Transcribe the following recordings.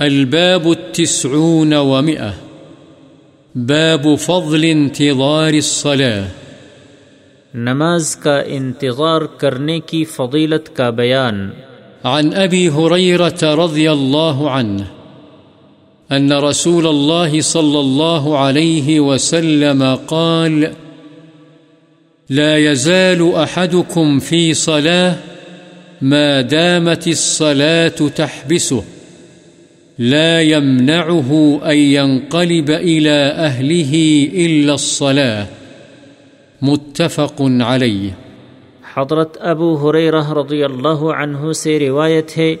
الباب التسعون ومئة. باب فضل انتظار الصلاة. نماز کا انتظار کرنے کی فضیلت کا بیان. عن أبي هريرة رضي الله عنه أن رسول الله صلى الله عليه وسلم قال لا يزال أحدكم في صلاة ما دامت الصلاة تحبسه. لا يمنعه أن ينقلب إلى أهله إلا الصلاة. متفق عليه. حضرت ابو حریرہ رضی اللہ عنہ سے روایت ہے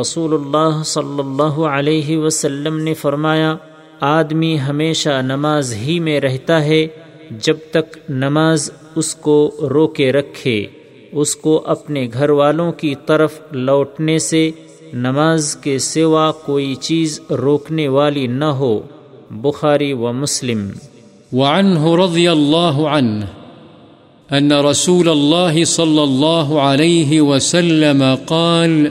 رسول اللہ صلی اللہ علیہ وسلم نے فرمایا، آدمی ہمیشہ نماز ہی میں رہتا ہے، جب تک نماز اس کو روکے رکھے، اس کو اپنے گھر والوں کی طرف لوٹنے سے نماز کے سوا کوئی چیز روکنے والی نہ ہو، بخاری و مسلم۔ وعنه رضي الله عنه أن رسول الله صلى الله عليه وسلم قال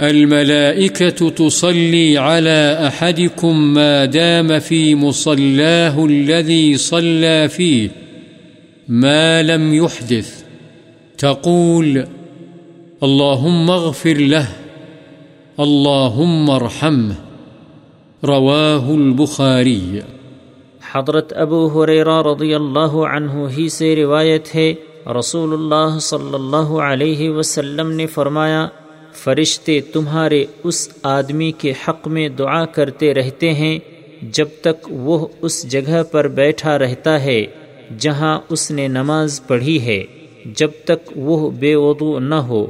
الملائكة تصلي على أحدكم ما دام في مصلاه الذي صلى فيه ما لم يحدث تقول اللهم اغفر له اللهم ارحمه رواه البخاري حضرت ابو حریرہ رضی اللہ عنہ ہی سے روایت ہے رسول اللہ صلی اللہ علیہ وسلم نے فرمایا، فرشتے تمہارے اس آدمی کے حق میں دعا کرتے رہتے ہیں جب تک وہ اس جگہ پر بیٹھا رہتا ہے جہاں اس نے نماز پڑھی ہے، جب تک وہ بے وضو نہ ہو۔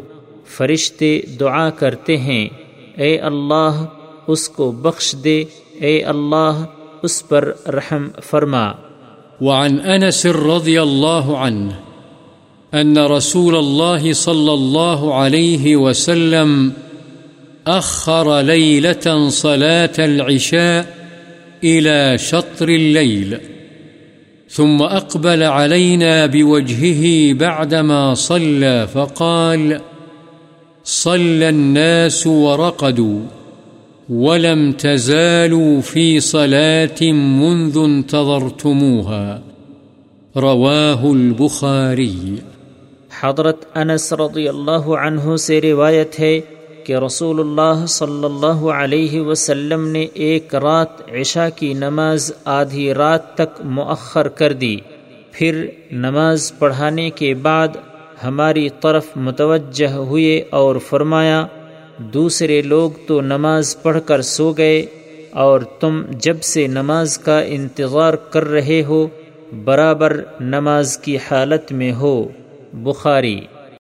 فرشتے دعا کرتے ہیں، اے اللہ، اس کو بخش دے، اے اللہ، اس پر رحم فرما۔ وعن أنس رضي الله عنه أن رسول الله صلى الله عليه وسلم أخر ليلة صلاة العشاء إلى شطر الليل ثم أقبل علينا بوجهه بعدما صلى، فقال صلى الناس ورقدوا ولم تزالوا في صلاة منذ انتظرتموها. رواه البخاري. حضرت انس رضی اللہ عنہ سے روایت ہے کہ رسول اللہ صلی اللہ علیہ وسلم نے ایک رات عشاء کی نماز آدھی رات تک مؤخر کر دی، پھر نماز پڑھانے کے بعد ہماری طرف متوجہ ہوئے اور فرمایا، دوسرے لوگ تو نماز پڑھ کر سو گئے، اور تم جب سے نماز کا انتظار کر رہے ہو، برابر نماز کی حالت میں ہو۔ بخاری